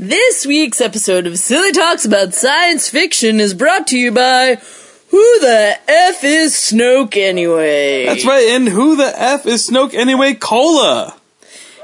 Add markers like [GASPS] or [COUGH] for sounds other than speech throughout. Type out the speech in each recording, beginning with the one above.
This week's episode of Silly Talks About Science Fiction is brought to you by Who the F is Snoke anyway? That's right, and who the F is Snoke anyway? Cola!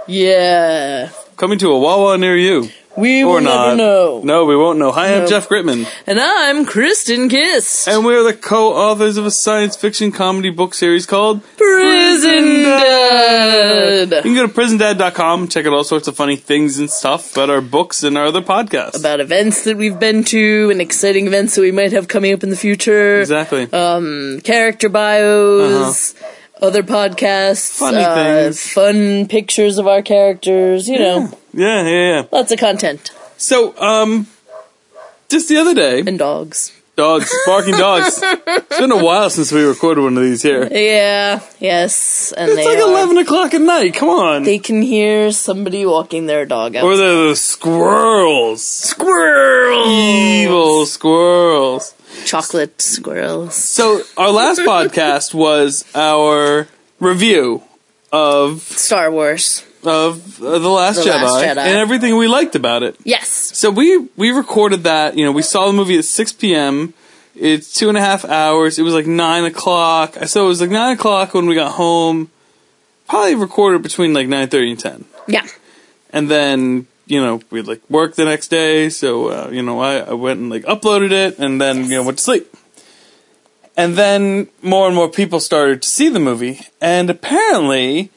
Yeah. Coming to a Wawa near you. We Or will not. never know. No, we won't know. Hi, I'm. Jeff Gritman. And I'm Kristen Kiss. And we're the co-authors of a science fiction comedy book series called Prison Dad. You can go to prisondad.com, check out all sorts of funny things and stuff about our books and our other podcasts. About events that we've been to and exciting events that we might have coming up in the future. exactly. um, character bios, other podcasts, Uh-huh. Funny uh, things. fun pictures of our characters, you know, yeah, yeah, yeah. lots of content. So, um, just the other day, And dogs. dogs, barking dogs. It's been a while since we recorded one of these here. Yeah, yes, and It's they like are- 11 o'clock at night, come on. They can hear somebody walking their dog out. or the squirrels. squirrels, Evil squirrels. chocolate squirrels. So our last [LAUGHS] podcast was our review of Star Wars. Of uh, the Last, The Jedi, Last Jedi. and everything we liked about it. Yes, So we we recorded that. You know, we saw the movie at six p.m. It's two and a half hours. It was like nine o'clock. So it was like nine o'clock when we got home. Probably recorded between like nine thirty and ten, yeah, and then you know we like work the next day. So uh, you know I, I went and like uploaded it, and then you know went to sleep. And then more and more people started to see the movie, and apparently,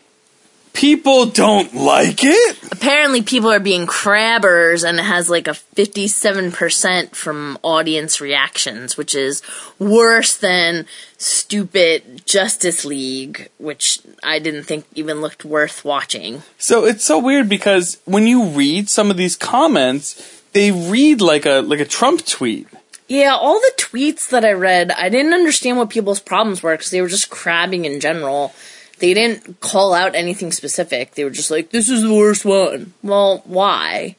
people don't like it. apparently people are being crabbers and it has like a 57% from audience reactions which is worse than stupid justice league which i didn't think even looked worth watching So it's so weird because when you read some of these comments, they read like a like a Trump tweet. yeah all the tweets that i read i didn't understand what people's problems were because they were just crabbing in general they didn't call out anything specific they were just like this is the worst one well why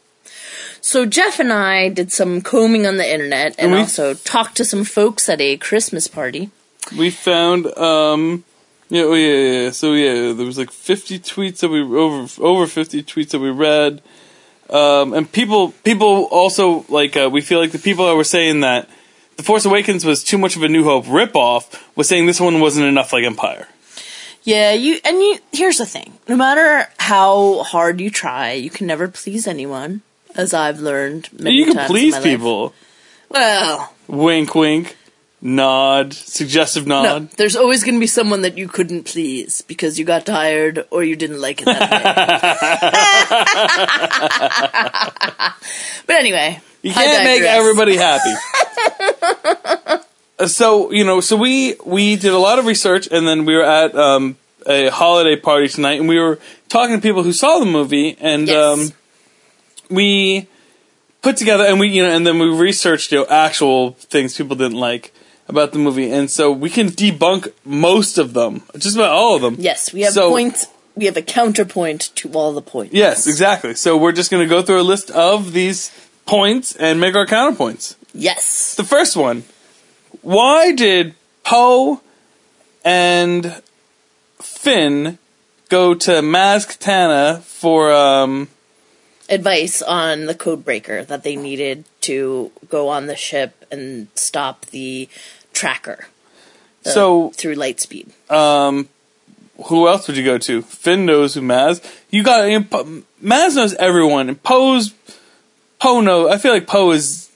so Jeff and I did some combing on the internet and And we- also talked to some folks at a Christmas party. We found um yeah, oh, yeah, yeah, yeah. So yeah, there was like 50 tweets that we over over 50 tweets that we read. Um and people people also like uh, we feel like the people that were saying that The Force Awakens was too much of a New Hope ripoff was saying this one wasn't enough like Empire. Yeah, you and you here's the thing. No matter how hard you try, you can never please anyone, as I've learned many You can times please in my life. people. Well, Wink wink. Nod, suggestive nod. no, there's always going to be someone that you couldn't please because you got tired or you didn't like it that day. [LAUGHS] but anyway, You can't make everybody happy. [LAUGHS] Uh, so you know, so we we did a lot of research, and then we were at um, a holiday party tonight, and we were talking to people who saw the movie, and Yes. um, we put together, and we you know, and then we researched you know actual things people didn't like about the movie, and so we can debunk most of them, just about all of them. yes, we have So- points. We have a counterpoint to all the points. Yes, exactly. So we're just going to go through a list of these points and make our counterpoints. Yes. The first one. Why did Poe and Finn go to Maz Kanata for um advice on the code breaker that they needed to go on the ship and stop the tracker the- so through light speed. um who else would you go to? Finn knows who Maz. You got Maz knows everyone and Poe's Poe know I feel like Poe has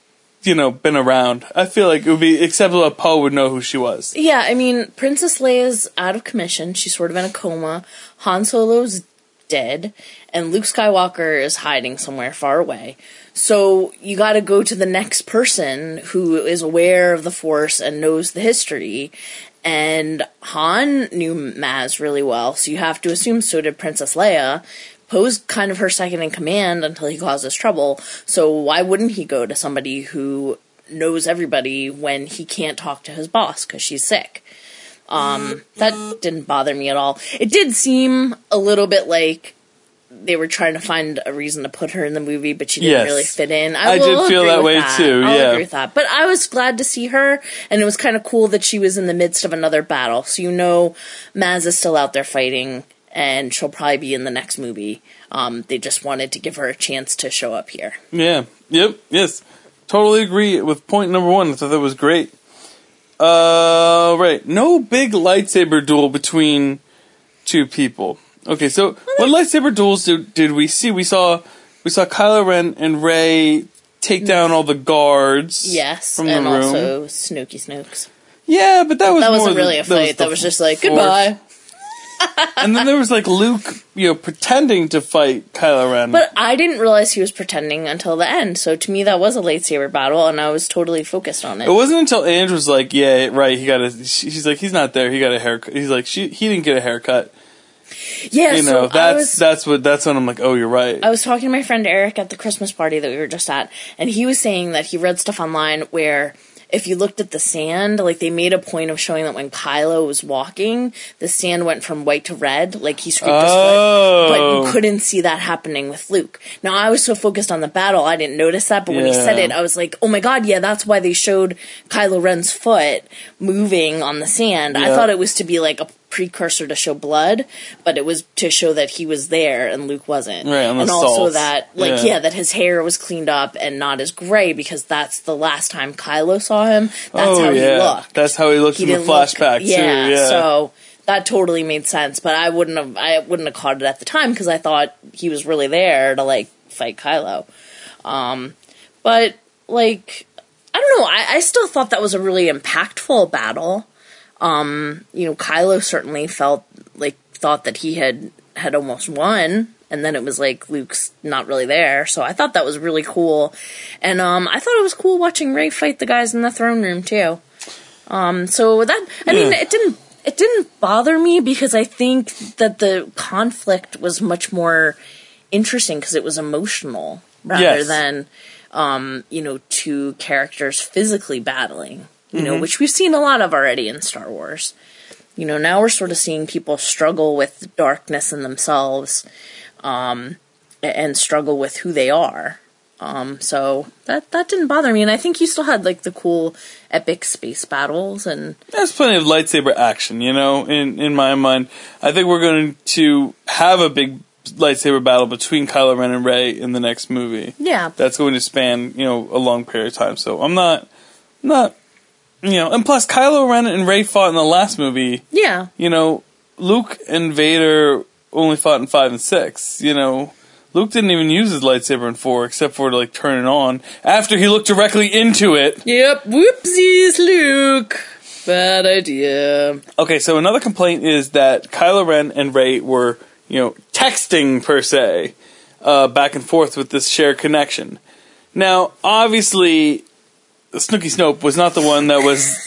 you know been around. I feel like it would be acceptable if Poe would know who she was. Yeah, I mean, Princess Leia's out of commission. She's sort of in a coma. Han Solo's dead, and Luke Skywalker is hiding somewhere far away. So you got to go to the next person who is aware of the Force and knows the history. And Han knew Maz really well, so you have to assume so did Princess Leia. Poe's kind of her second in command until he causes trouble. So why wouldn't he go to somebody who knows everybody when he can't talk to his boss because she's sick? Um, that didn't bother me at all. It did seem a little bit like they were trying to find a reason to put her in the movie, but she didn't Yes. really fit in. I will did feel that way too, I'll yeah. agree with that. But I was glad to see her, and it was kind of cool that she was in the midst of another battle. So you know, Maz is still out there fighting, and she'll probably be in the next movie. Um, they just wanted to give her a chance to show up here. Yeah. Yep. Yes. Totally agree with point number one. I thought that was great. Uh, right. No big lightsaber duel between two people. Okay, so what lightsaber duels did, did we see? We saw we saw Kylo Ren and Rey take down all the guards. Yes, from and the room. also Snooky Snooks. yeah, but that was that wasn't the- really a fight. the That was just like goodbye. And then there was like Luke, you know, pretending to fight Kylo Ren. But I didn't realize he was pretending until the end. So to me, that was a lightsaber battle, and I was totally focused on it. It wasn't until Ange was like, "Yeah, right." He got a. She's like, "He's not there. He got a haircut." He's like, "She, he didn't get a haircut." yeah, You know, I that's was that's what that's when I'm like, "Oh, you're right." I was talking to my friend Eric at the Christmas party that we were just at, and he was saying that he read stuff online where if you looked at the sand, like they made a point of showing that when Kylo was walking, the sand went from white to red, like he scraped his foot. But Oh. you couldn't see that happening with Luke. Now I was so focused on the battle, I didn't notice that. But when he said it, I was like, "Oh my god, yeah, that's why they showed Kylo Ren's foot moving on the sand." I thought it was to be like a precursor to show blood, but it was to show that he was there and Luke wasn't. Right, and also that, like, Yeah. yeah. that his hair was cleaned up and not as gray because that's the last time Kylo saw him. That's oh how yeah, he looked. that's how he looked he in the didn't look- flashback yeah, too. Yeah, so that totally made sense. But I wouldn't have, I wouldn't have caught it at the time because I thought he was really there to like fight Kylo. Um, but like, I don't know. I, I still thought that was a really impactful battle. Um, you know, Kylo certainly felt like thought that he had had almost won, and then it was like Luke's not really there. So I thought that was really cool, and um, I thought it was cool watching Rey fight the guys in the throne room too. Um, so that I mean, Yeah. it didn't it didn't bother me because I think that the conflict was much more interesting because it was emotional rather Yes. than um, you know two characters physically battling. You know, which we've seen a lot of already in Star Wars. You know, now we're sort of seeing people struggle with darkness in themselves, um, and struggle with who they are. Um, so that that didn't bother me, and I think you still had like the cool epic space battles and There's plenty of lightsaber action, you know, in, in my mind. I think we're going to have a big lightsaber battle between Kylo Ren and Rey in the next movie. yeah, That's going to span, you know, a long period of time. So I'm not, not, you know, and plus Kylo Ren and Rey fought in the last movie. yeah, You know, Luke and Vader only fought in five and six. You know, Luke didn't even use his lightsaber in four except for to like turn it on after he looked directly into it. yep. Whoopsies, Luke. Bad idea. Okay, so another complaint is that Kylo Ren and Rey were, you know, texting per se, uh, back and forth with this shared connection. Now, obviously, Snooky Snope was not the one that was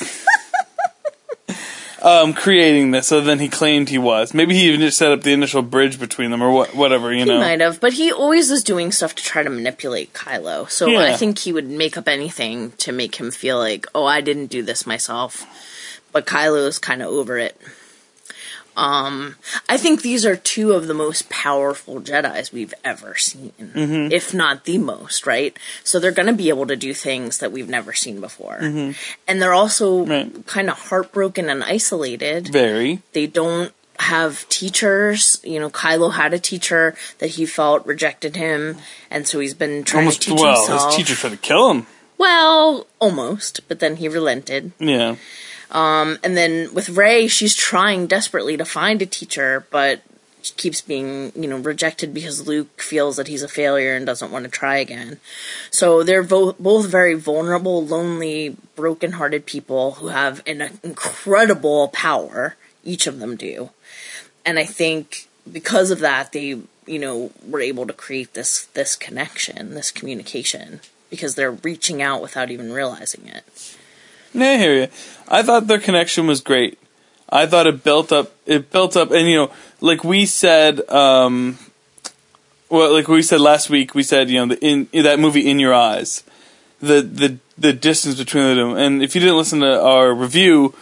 [LAUGHS] um, creating this, other than he claimed he was. Maybe he even just set up the initial bridge between them, or what, whatever, you He know. might have, but he always is doing stuff to try to manipulate Kylo. So Yeah. I think he would make up anything to make him feel like, oh, I didn't do this myself. But Kylo's kind of over it. Um, I think these are two of the most powerful Jedi's we've ever seen, Mm-hmm. if not the most, right? So they're going to be able to do things that we've never seen before, and they're also Mm-hmm. Right. kind of heartbroken and isolated Very. they don't have teachers. You know, Kylo had a teacher that he felt rejected him, and so he's been trying Almost, to teach well, himself. his teacher tried to kill him. Well, almost, but then he relented. Yeah. Um, and then with Rey, she's trying desperately to find a teacher, but keeps being, you know, rejected because Luke feels that he's a failure and doesn't want to try again. So they're vo- both very vulnerable, lonely, broken-hearted people who have an incredible power. Each of them do, and I think because of that, they, you know, were able to create this this connection, this communication, because they're reaching out without even realizing it. I hear you. I thought their connection was great. I thought it built up. It built up, and you know, like we said, um, well, like we said last week, we said you know the in that movie In Your Eyes, the the the distance between the two. And if you didn't listen to our review,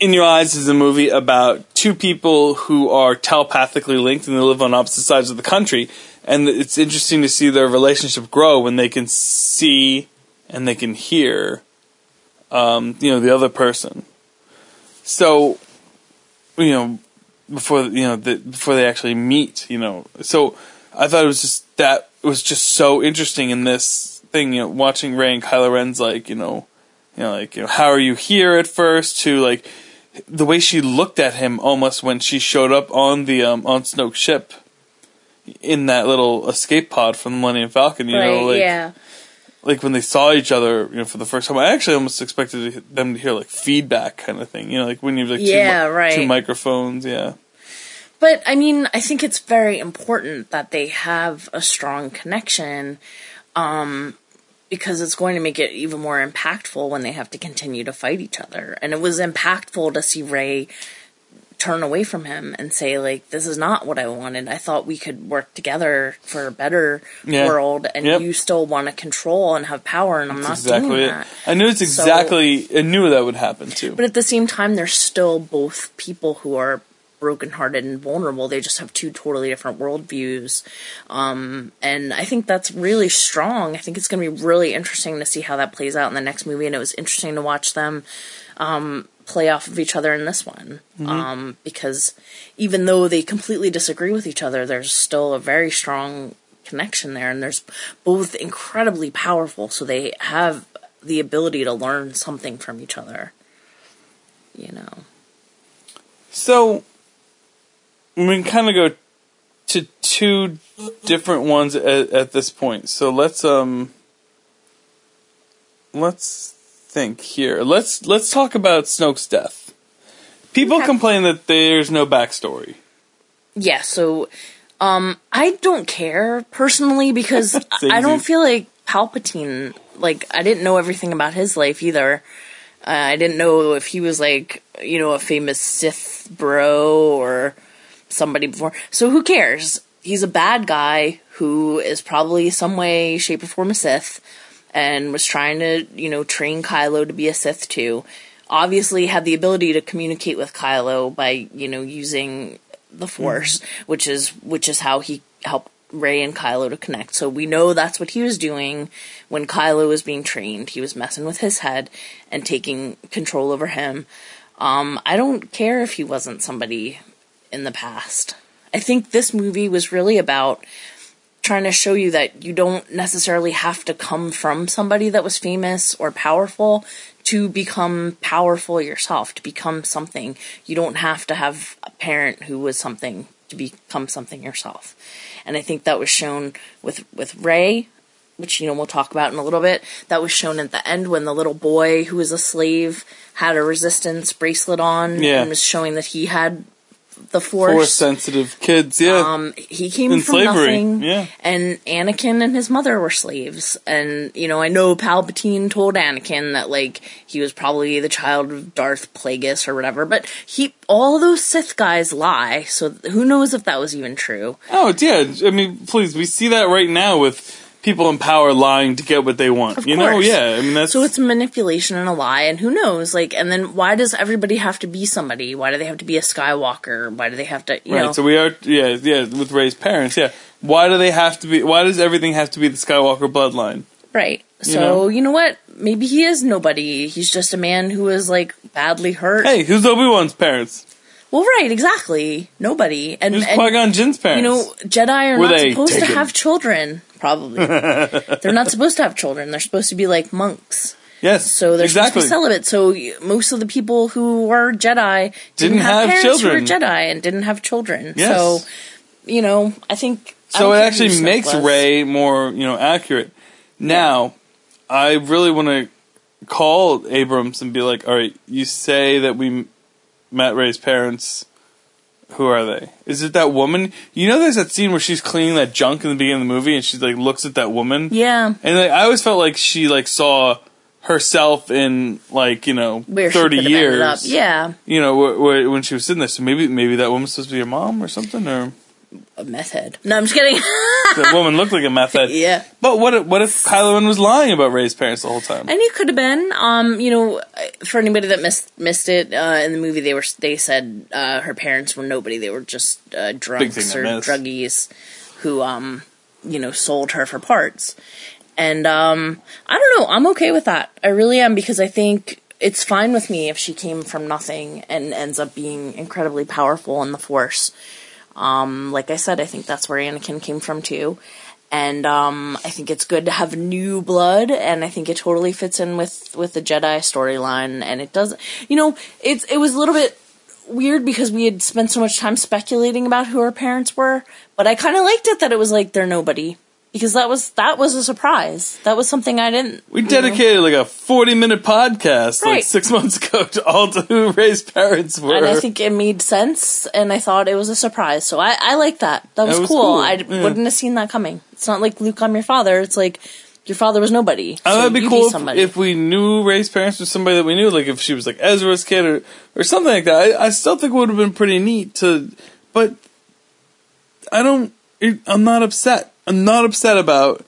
In Your Eyes is a movie about two people who are telepathically linked and they live on opposite sides of the country. And it's interesting to see their relationship grow when they can see and they can hear um, you know, the other person. So, you know, before you know the, before they actually meet. You know, so I thought it was just that was just so interesting in this thing. You know, watching Rey and Kylo Ren's like you know, you know, like you know, how are you here at first to like the way she looked at him almost when she showed up on the um on Snoke's ship in that little escape pod from the Millennium Falcon. You right, know, like yeah. Like when they saw each other, you know, for the first time, I actually almost expected them to hear like feedback kind of thing, you know, like when you have like Yeah, two, mi- right. two microphones, yeah, But I mean, I think it's very important that they have a strong connection, um, because it's going to make it even more impactful when they have to continue to fight each other. And it was impactful to see Rey turn away from him and say, like, this is not what I wanted. I thought we could work together for a better Yeah. world, and Yep. you still want to control and have power, and I'm not exactly doing it. that. I knew it's So- exactly. I knew that would happen too. But at the same time, they're still both people who are brokenhearted and vulnerable. They just have two totally different worldviews. Um, and I think that's really strong. I think it's going to be really interesting to see how that plays out in the next movie. And it was interesting to watch them um, play off of each other in this one. Um, because even though they completely disagree with each other, there's still a very strong connection there. And there's both incredibly powerful. So they have the ability to learn something from each other you know. So we can kind of go to two different ones at, at this point. So let's um let's think here. Let's let's talk about Snoke's death. People Okay. complain that there's no backstory. Yeah, so um I don't care personally because [LAUGHS] I- don't feel like Palpatine like I didn't know everything about his life either. Uh, I didn't know if he was like, you know, a famous Sith bro or somebody before. So who cares? He's a bad guy who is probably some way, shape, or form a Sith and was trying to, you know, train Kylo to be a Sith too. Obviously had the ability to communicate with Kylo by, you know, using the Force, which is which is how he helped Rey and Kylo to connect. So we know that's what he was doing when Kylo was being trained. He was messing with his head and taking control over him. Um, I don't care if he wasn't somebody in the past. I think this movie was really about trying to show you that you don't necessarily have to come from somebody that was famous or powerful to become powerful yourself, to become something. You don't have to have a parent who was something to become something yourself. And I think that was shown with with Rey, which you know we'll talk about in a little bit. That was shown at the end when the little boy who was a slave had a resistance bracelet on Yeah. and was showing that he had the force. Force sensitive kids, yeah. Um, he came In from slavery, nothing, yeah. and Anakin and his mother were slaves. And you know, I know Palpatine told Anakin that like he was probably the child of Darth Plagueis or whatever. But he, all those Sith guys lie, so who knows if that was even true? oh, yeah. I mean, please, we see that right now with people in power lying to get what they want. Of you know, course. yeah. I mean, that's So it's manipulation and a lie, and who knows? Like, and then why does everybody have to be somebody? Why do they have to be a Skywalker? Why do they have to, you right. know? So we are, yeah, yeah. With Rey's parents, yeah. Why do they have to be? Why does everything have to be the Skywalker bloodline? Right. So, know? you know what? Maybe he is nobody. He's just a man who is like badly hurt. Hey, who's Obi Wan's parents? Well, right, exactly. Nobody. And, Who's Qui Gon Jinn's parents? you know, Jedi are Were not supposed to have children. Probably. [LAUGHS] they're not supposed to have children. They're supposed to be like monks. yes. So they're exactly. supposed to be celibate. So most of the people who were Jedi didn't, Didn't have, have parents children. who were Jedi and didn't have children. Yes. So, you know, I think. So don't it actually makes. Rey more, you know, accurate. Now, I really want to call Abrams and be like, "All right, you say that we met Rey's parents. Who are they? Is it that woman? You know, there's that scene where she's cleaning that junk in the beginning of the movie, and she like looks at that woman, Yeah. and like, I always felt like she like saw herself in like you know Where thirty could have ended up. years. Yeah. You know, where, where, when she was sitting there. So maybe maybe that woman's supposed to be your mom or something, or A meth head. No, I'm just kidding. [LAUGHS] the woman looked like a meth head. yeah. But what if, what if Kylo Ren was lying about Rey's parents the whole time? And he could have been. Um, you know, for anybody that missed missed it uh, in the movie, they were they said uh, her parents were nobody. They were just uh, drunks or druggies who, um, you know, sold her for parts. And um, I don't know. I'm okay with that. I really am because I think it's fine with me if she came from nothing and ends up being incredibly powerful in the Force. Um, like I said, I think that's where Anakin came from too. And um, I think it's good to have new blood, and I think it totally fits in with with the Jedi storyline. And it does, you know, it's it was a little bit weird because we had spent so much time speculating about who her parents were, but I kind of liked it that it was like they're nobody because that was that was a surprise. That was something I didn't. We dedicated like a forty minute podcast like six months ago [LAUGHS] to all to who Rey's parents were. And I think it made sense, and I thought it was a surprise. So I, I like that. That was, was cool. cool, I yeah. wouldn't have seen that coming. It's not like Luke, I'm your father. It's like your father was nobody. Oh, so that'd be cool if, if we knew Rey's parents was somebody that we knew, like if she was like Ezra's kid or, or something like that. I, I still think it would have been pretty neat to, but I don't, it, I'm not upset. I'm not upset about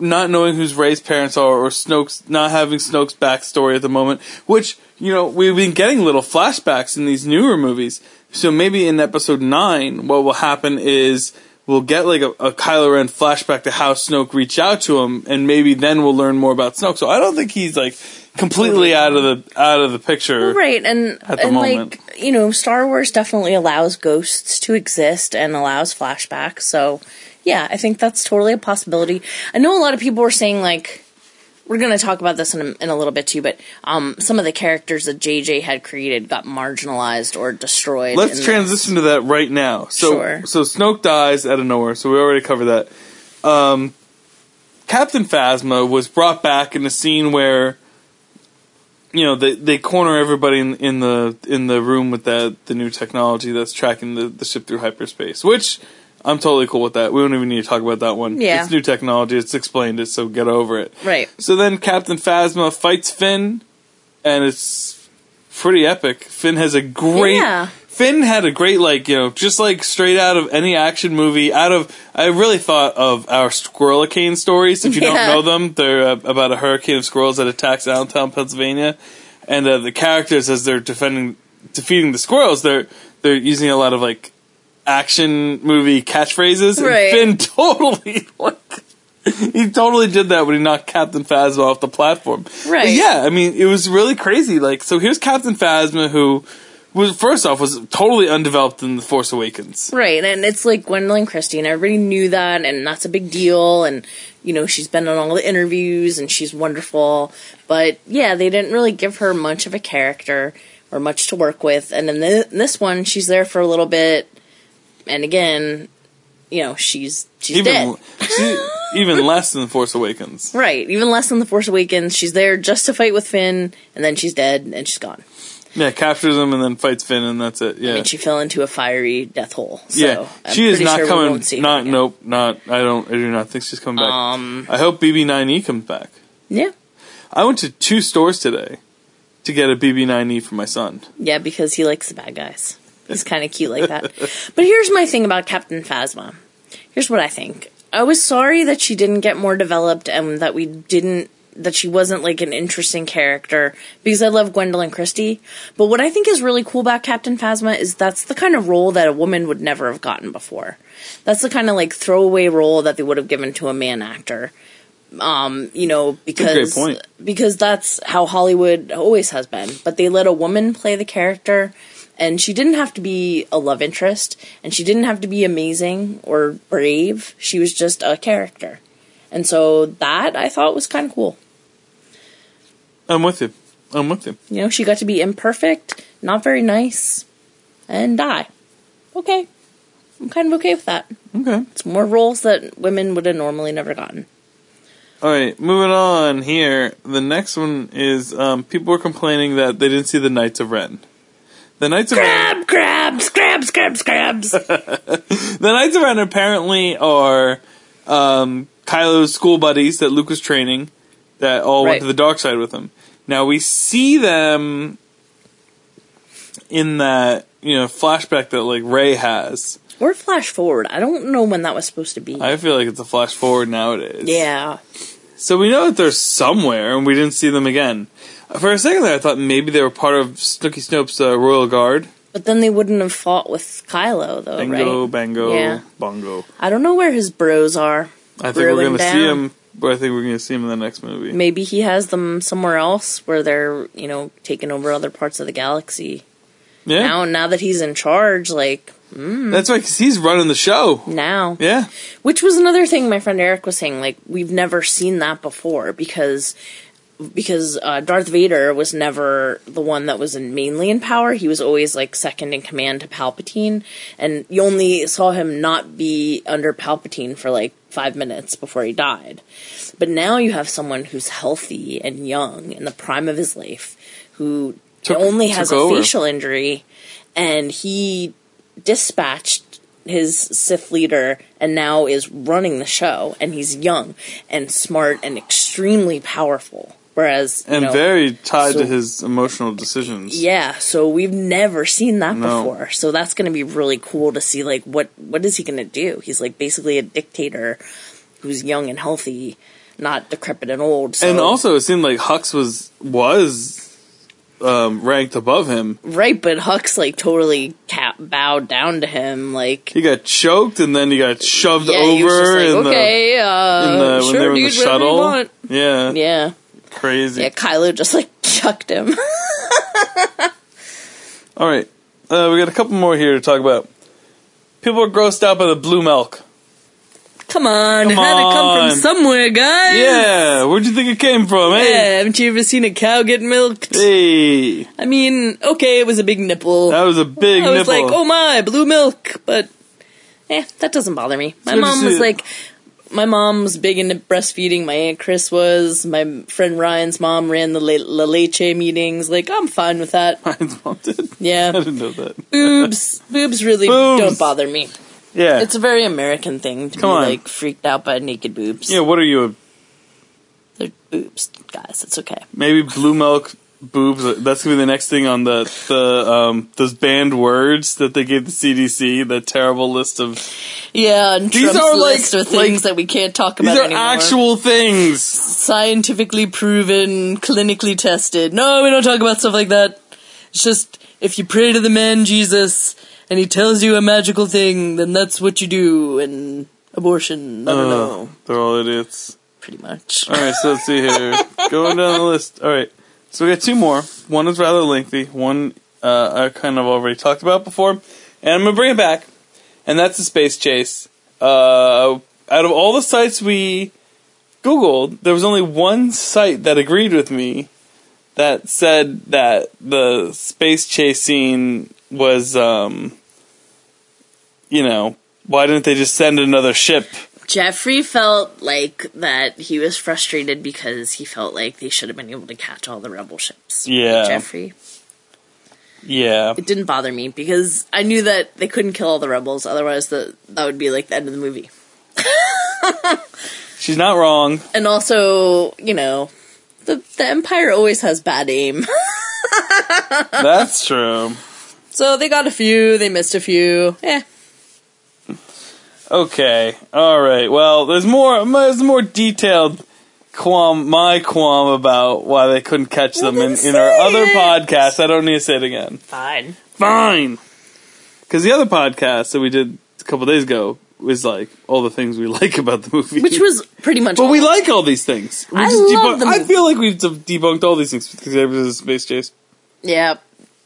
not knowing who's Rey's parents are or Snoke's, not having Snoke's backstory at the moment, which, you know, we've been getting little flashbacks in these newer movies. So maybe in episode 9, what will happen is we'll get like a, a Kylo Ren flashback to how Snoke reached out to him, and maybe then we'll learn more about Snoke. So I don't think he's like completely out of the out of the picture. Right, and At the and moment. like you know, Star Wars definitely allows ghosts to exist and allows flashbacks. So yeah, I think that's totally a possibility. I know a lot of people were saying like we're going to talk about this in a, in a little bit too, but um, some of the characters that JJ had created got marginalized or destroyed. Let's transition to that right now. So, Sure. so Snoke dies out of nowhere. So we already covered that. Um, Captain Phasma was brought back in a scene where, you know, they they corner everybody in, in the in the room with that the new technology that's tracking the, the ship through hyperspace. Which I'm totally cool with that. We don't even need to talk about that one. Yeah. it's new technology. It's explained it, so get over it. Right. So then Captain Phasma fights Finn, and it's pretty epic. Finn has a great. Yeah. Finn had a great, like, you know, just like straight out of any action movie. Out of, I really thought of our Squirrelicane stories. If you Yeah. don't know them, they're uh, about a hurricane of squirrels that attacks Allentown, Pennsylvania, and uh, the characters as they're defending, defeating the squirrels, they're they're using a lot of like action movie catchphrases. Right. And Finn [LAUGHS] totally like he totally did that when he knocked Captain Phasma off the platform. Right. But yeah, I mean, it was really crazy. Like, so here's Captain Phasma, who was first off was totally undeveloped in the Force Awakens. Right, and it's like Gwendoline Christie, and everybody knew that, and that's a big deal. And you know, she's been on all the interviews, and she's wonderful. But yeah, they didn't really give her much of a character or much to work with. And in, the, in this one, she's there for a little bit, and again, you know, she's she's dead. Even she, [GASPS] even less than the Force Awakens. Right, even less than the Force Awakens. She's there just to fight with Finn, and then she's dead, and she's gone. Yeah, captures him and then fights Finn, and that's it. Yeah, And she fell into a fiery death hole. So yeah. I'm she is not sure coming. won't see her Not nope. Not. I don't. I do not think she's coming back. Um, I hope BB9E comes back. yeah, I went to two stores today to get a BB9E for my son. Yeah, because he likes the bad guys. He's kind of cute like that. But here's my thing about Captain Phasma. Here's what I think. I was sorry that she didn't get more developed and that we didn't that she wasn't like an interesting character because I love Gwendoline Christie. But what I think is really cool about Captain Phasma is that's the kind of role that a woman would never have gotten before. That's the kind of like throwaway role that they would have given to a man actor. Um, you know, because because that's how Hollywood always has been. But they let a woman play the character, and she didn't have to be a love interest, and she didn't have to be amazing or brave. She was just a character, and so that I thought was kind of cool. I'm with you. I'm with you. You know, she got to be imperfect, not very nice, and die. Okay, I'm kind of okay with that. Okay. It's more roles that women would have normally never gotten. All right, moving on here. The next one is um, people were complaining that they didn't see the Knights of Ren. The Knights of Ren, Crab, crabs, crabs, crabs, crabs. [LAUGHS] the Knights of Ren apparently are um, Kylo's school buddies that Luke was training that all Right. went to the dark side with him. Now we see them in that you know flashback that like Rey has. Or flash forward. I don't know when that was supposed to be. I feel like it's a flash forward nowadays. yeah. So we know that they're somewhere, and we didn't see them again. For a second there, I thought maybe they were part of Snooky Snope's uh, Royal Guard. But then they wouldn't have fought with Kylo, though, Bango, right? bango, Yeah. bongo. I don't know where his bros are. I think we're Brewing to see down. him but I think we're gonna see him in the next movie. Maybe he has them somewhere else where they're, you know, taking over other parts of the galaxy. Yeah, Now, now that he's in charge, like that's right. Because he's running the show. now, Yeah, Which was another thing my friend Eric was saying. Like we've never seen that before because because uh, Darth Vader was never the one that was in, mainly in power. He was always like second in command to Palpatine, and you only saw him not be under Palpatine for like five minutes before he died. But now you have someone who's healthy and young in the prime of his life, who Took- only has a over. facial injury, and he dispatched his Sith leader and now is running the show and he's young and smart and extremely powerful. Whereas and know, very tied so- to his emotional decisions. yeah, so we've never seen that No. before. So that's going to be really cool to see like what what is he going to do? He's like basically a dictator who's young and healthy, not decrepit and old. So. And also, it seemed like Hux was was um, ranked above him. right, but Hux like totally ca- bowed down to him like He got choked, and then he got shoved yeah, he was just over like, in the okay, uh, in the when sure, they were in the dude, you shuttle. want." Yeah, Yeah. Crazy. Yeah, Kylo just like chucked him. [LAUGHS] All right, uh, we got a couple more here to talk about. People are grossed out by the blue milk. come on, it Come had to come on. from somewhere, guys. Yeah, where'd you think it came from? Hey, Yeah, haven't you ever seen a cow get milked? hey, I mean, okay, it was a big nipple. that was a big I was nipple. like, oh my, blue milk, but eh, that doesn't bother me. My good to mom see was it. like, my mom's big into breastfeeding. My aunt Chris was. My friend Ryan's mom ran the La, Leche meetings. Like, I'm fine with that. Mine's mom did. Yeah, [LAUGHS] I didn't know that. boobs, boobs really Boobs. don't bother me. Yeah, It's a very American thing to Come be on. like freaked out by naked boobs. yeah. What are you? They're boobs, guys. It's okay. Maybe blue milk boobs. That's gonna be the next thing on the the um those banned words that they gave the CDC. The terrible list of Yeah, and These Trump's are, like- list of like- things that we can't talk about. These are anymore. actual things. scientifically proven, clinically tested. No, we don't talk about stuff like that. It's just if you pray to the man Jesus and he tells you a magical thing, then that's what you do. And abortion, I don't know, they're all idiots. pretty much. All right, so let's see here. [LAUGHS] Going down the list. All right, so we got two more. One is rather lengthy. One uh, I kind of already talked about before, and I'm gonna bring it back. And that's the space chase. Uh, out of all the sites we googled, there was only one site that agreed with me that said that the space chase scene was, um, you know, why didn't they just send another ship? Jeffrey felt like that he was frustrated because he felt like they should have been able to catch all the rebel ships. Yeah. Jeffrey. Yeah. It didn't bother me because I knew that they couldn't kill all the rebels, otherwise the that would be like the end of the movie. [LAUGHS] She's not wrong. And also, you know, the the Empire always has bad aim. [LAUGHS] That's true. so they got a few, they missed a few. Eh. Okay. All right. Well, there's more. There's more detailed qualm. My qualm about why they couldn't catch them in, in our other it. podcast. I don't need to say it again. Fine. Fine. Because the other podcast that we did a couple days ago was like all the things we [LAUGHS] like about the movie. Which was pretty much But we all. like all these things. We I just love the movie. I feel like we've debunked all these things because there was a space chase. Yeah.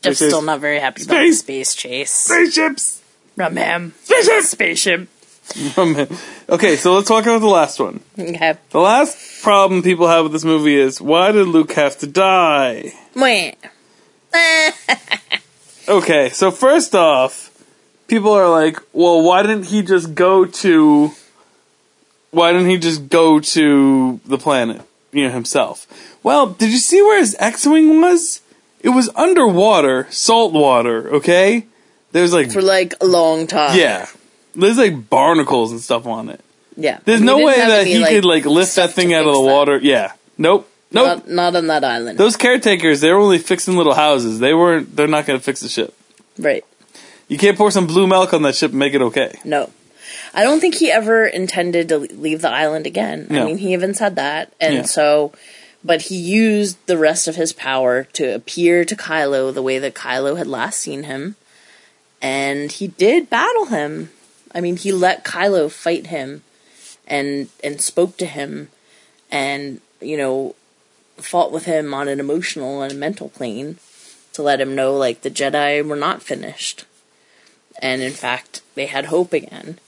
Space- still not very happy about the Space- space chase. Spaceships. From him. Spaceships. Spaceship. [LAUGHS] okay, so let's talk about the last one. Okay. The last problem people have with this movie is why did Luke have to die? Wait. [LAUGHS] Okay, so first off, people are like, well, why didn't he just go to. Why didn't he just go to the planet, you know, himself? Well, did you see where his X Wing was? It was underwater, salt water, okay? There's like. For like a long time. yeah. There's like barnacles and stuff on it. Yeah. There's no way that any, he could like lift that thing out of the water. Yeah. Nope. Nope. Not, not on that island. Those caretakers, they're only fixing little houses. They weren't. They're not going to fix the ship. right. You can't pour some blue milk on that ship and make it okay. No. I don't think he ever intended to leave the island again. I mean, he even said that. And Yeah. so, but he used the rest of his power to appear to Kylo the way that Kylo had last seen him. And he did battle him. I mean, he let Kylo fight him and and spoke to him and, you know, fought with him on an emotional and mental plane to let him know, like, the Jedi were not finished. And in fact, they had hope again.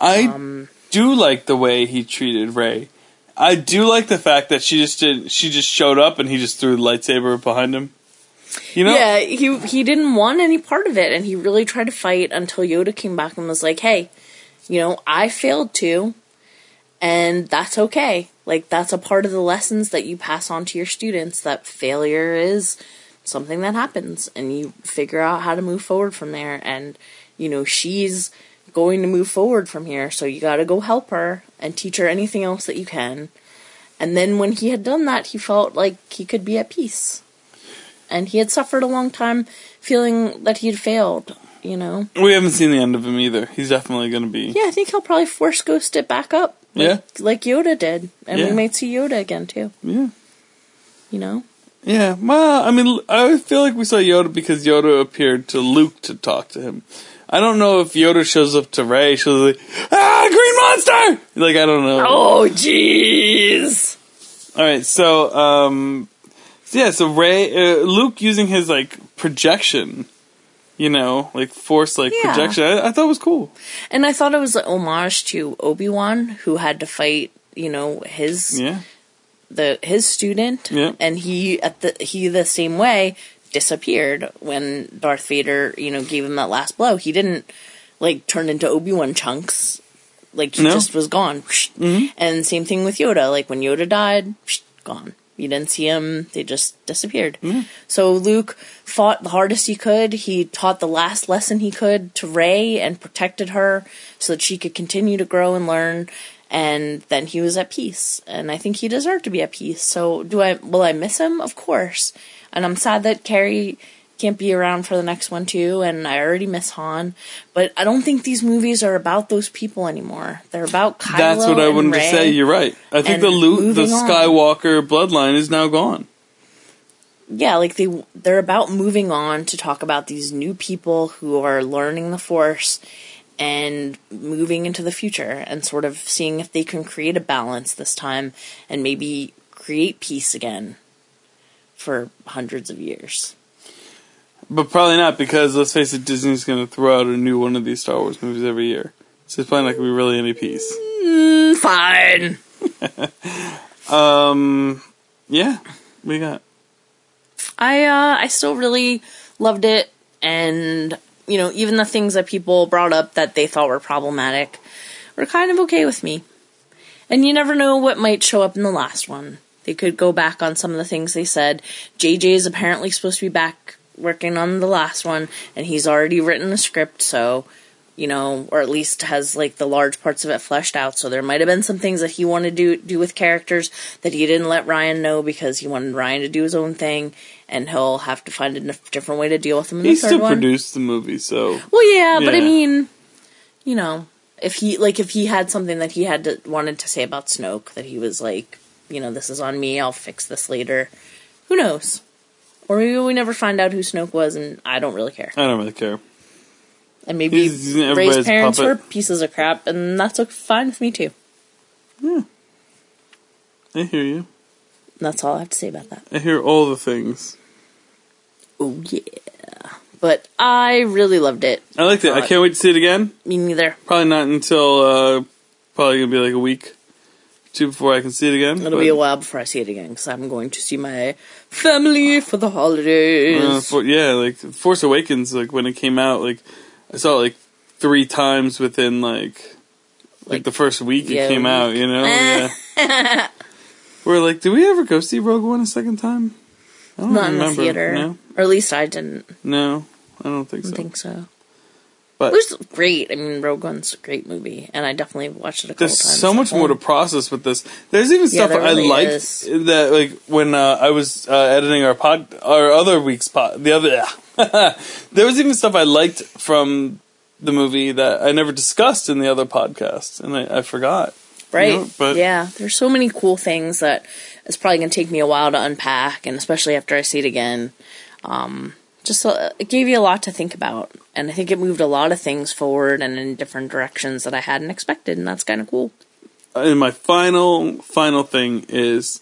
I Um, do like the way he treated Rey. I do like the fact that she just did. She just showed up and he just threw the lightsaber behind him. You know, Yeah, he he didn't want any part of it, and he really tried to fight until Yoda came back and was like, "Hey, you know, I failed too, and that's okay. Like that's a part of the lessons that you pass on to your students. That failure is something that happens, and you figure out how to move forward from there. And you know, she's going to move forward from here, so you got to go help her and teach her anything else that you can." And then when he had done that, he felt like he could be at peace and he had suffered a long time feeling that he had failed you know we haven't seen the end of him either. He's definitely going to be. yeah i think he'll probably force ghost it back up like, Yeah. like yoda did and Yeah. we might see yoda again too Yeah. you know Yeah, well, I mean, I feel like we saw Yoda because Yoda appeared to Luke to talk to him. I don't know if Yoda shows up to Rey. She's like, "Ah, green monster!" Like I don't know. oh jeez All right, so um, so yeah, so Rey, uh, Luke using his like projection, you know, like force like Yeah. projection. I, I thought it was cool. and i thought it was an homage to obi-wan who had to fight you know his Yeah, the his student Yeah. and he at the he the same way disappeared when Darth Vader you know gave him that last blow he didn't like turn into Obi-Wan chunks like he No. just was gone and same thing with Yoda like when Yoda died gone you didn't see him. They just disappeared. So Luke fought the hardest he could. He taught the last lesson he could to Rey and protected her so that she could continue to grow and learn. And then he was at peace. And i think he deserved to be at peace. So do i will i miss him? Of course. And i'm sad that carrie can't be around for the next one too and i already miss han but i don't think these movies are about those people anymore they're about Kylo that's what I wanted to say. You're right. I think the Luke, the moving on. Skywalker bloodline is now gone. yeah like they they're about moving on to talk about these new people who are learning the force and moving into the future and sort of seeing if they can create a balance this time and maybe create peace again for hundreds of years. But probably not because let's face it, Disney's going to throw out a new one of these Star Wars movies every year. So it's probably not going to be really any peace. Mm, fine. [LAUGHS] Um, yeah, we got. I uh I still really loved it and you know, even the things that people brought up that they thought were problematic were kind of okay with me. And you never know what might show up in the last one. They could go back on some of the things they said. JJ is apparently supposed to be back working on the last one and he's already written the script, so you know, or at least has like the large parts of it fleshed out. So there might have been some things that he wanted to do, do with characters that he didn't let Ryan know because he wanted Ryan to do his own thing, and he'll have to find a different way to deal with him in He the third still one. produced the movie, so well, yeah, but I mean, you know, if he like if he had something that he had to, wanted to say about Snoke, that he was like, you know, this is on me. I'll fix this later. Who knows? Or maybe we never find out who Snoke was, and I don't really care. I don't really care. And maybe He's- Rey's parents puppet. were pieces of crap, and that's okay, fine with me too. Yeah. I hear you. That's all I have to say about that. I hear all the things. Oh yeah, but I really loved it. I liked it. I can't wait to see it again. Me neither. Probably not until uh, probably gonna be like a week, two before I can see it again. It'll but, be a while before I see it again because I'm going to see my family for the holidays. Uh, for, yeah, like Force Awakens, like when it came out, like I saw it like three times within like like, Like, the first week yeah, it came a out. You know, yeah. [LAUGHS] We're like, did we ever go see Rogue One a second time? I don't Not in the remember. theater, No, or at least I didn't no, I don't think so. think so. But It was great. I mean, Rogue One's a great movie, and I definitely watched it a couple There's times. so much more to process with this. There's even Yeah, stuff there really I liked is. that, like when uh, I was uh, editing our pod, our other week's pod, the other, [LAUGHS] there was even stuff I liked from the movie that I never discussed in the other podcast, and I, I forgot. right? know, but- yeah, there's so many cool things that it's probably going to take me a while to unpack, and especially after I see it again. Um, just uh, it gave you a lot to think about, and I think it moved a lot of things forward and in different directions that I hadn't expected, and that's kind of cool. and my final final thing is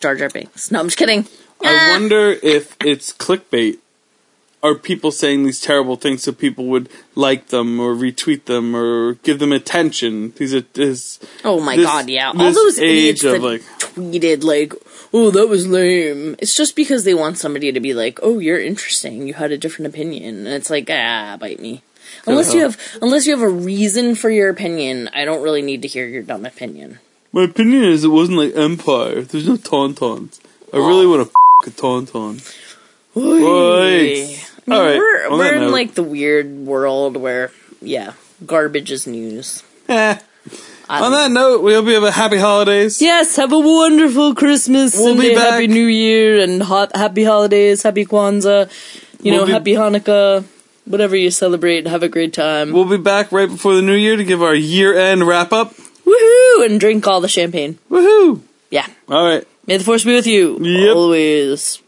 Jar Jar Binks. No, I'm just kidding. I Ah. wonder if it's clickbait. Are people saying these terrible things so people would like them or retweet them or give them attention? These are this. Oh my this- god, yeah. All those age of, that like- tweeted like, "Oh, that was lame." It's just because they want somebody to be like, "Oh, you're interesting. You had a different opinion." And it's like, "Ah, bite me." Unless you have unless you have a reason for your opinion, I don't really need to hear your dumb opinion. My opinion is it wasn't like Empire. There's no tauntauns. I really want to f- a tauntaun. I mean, [LAUGHS] All right, We're, on we're in note- like the weird world where, yeah, garbage is news. Eh. On that note, we hope you have a happy holidays. Yes, have a wonderful Christmas We'll and be back. happy New Year and hot, happy holidays, happy Kwanzaa, you We'll know, be- happy Hanukkah, whatever you celebrate, have a great time. We'll be back right before the new year to give our year end wrap up. Woohoo! And drink all the champagne. Woohoo! Yeah. All right. May the force be with you. Yep. Always.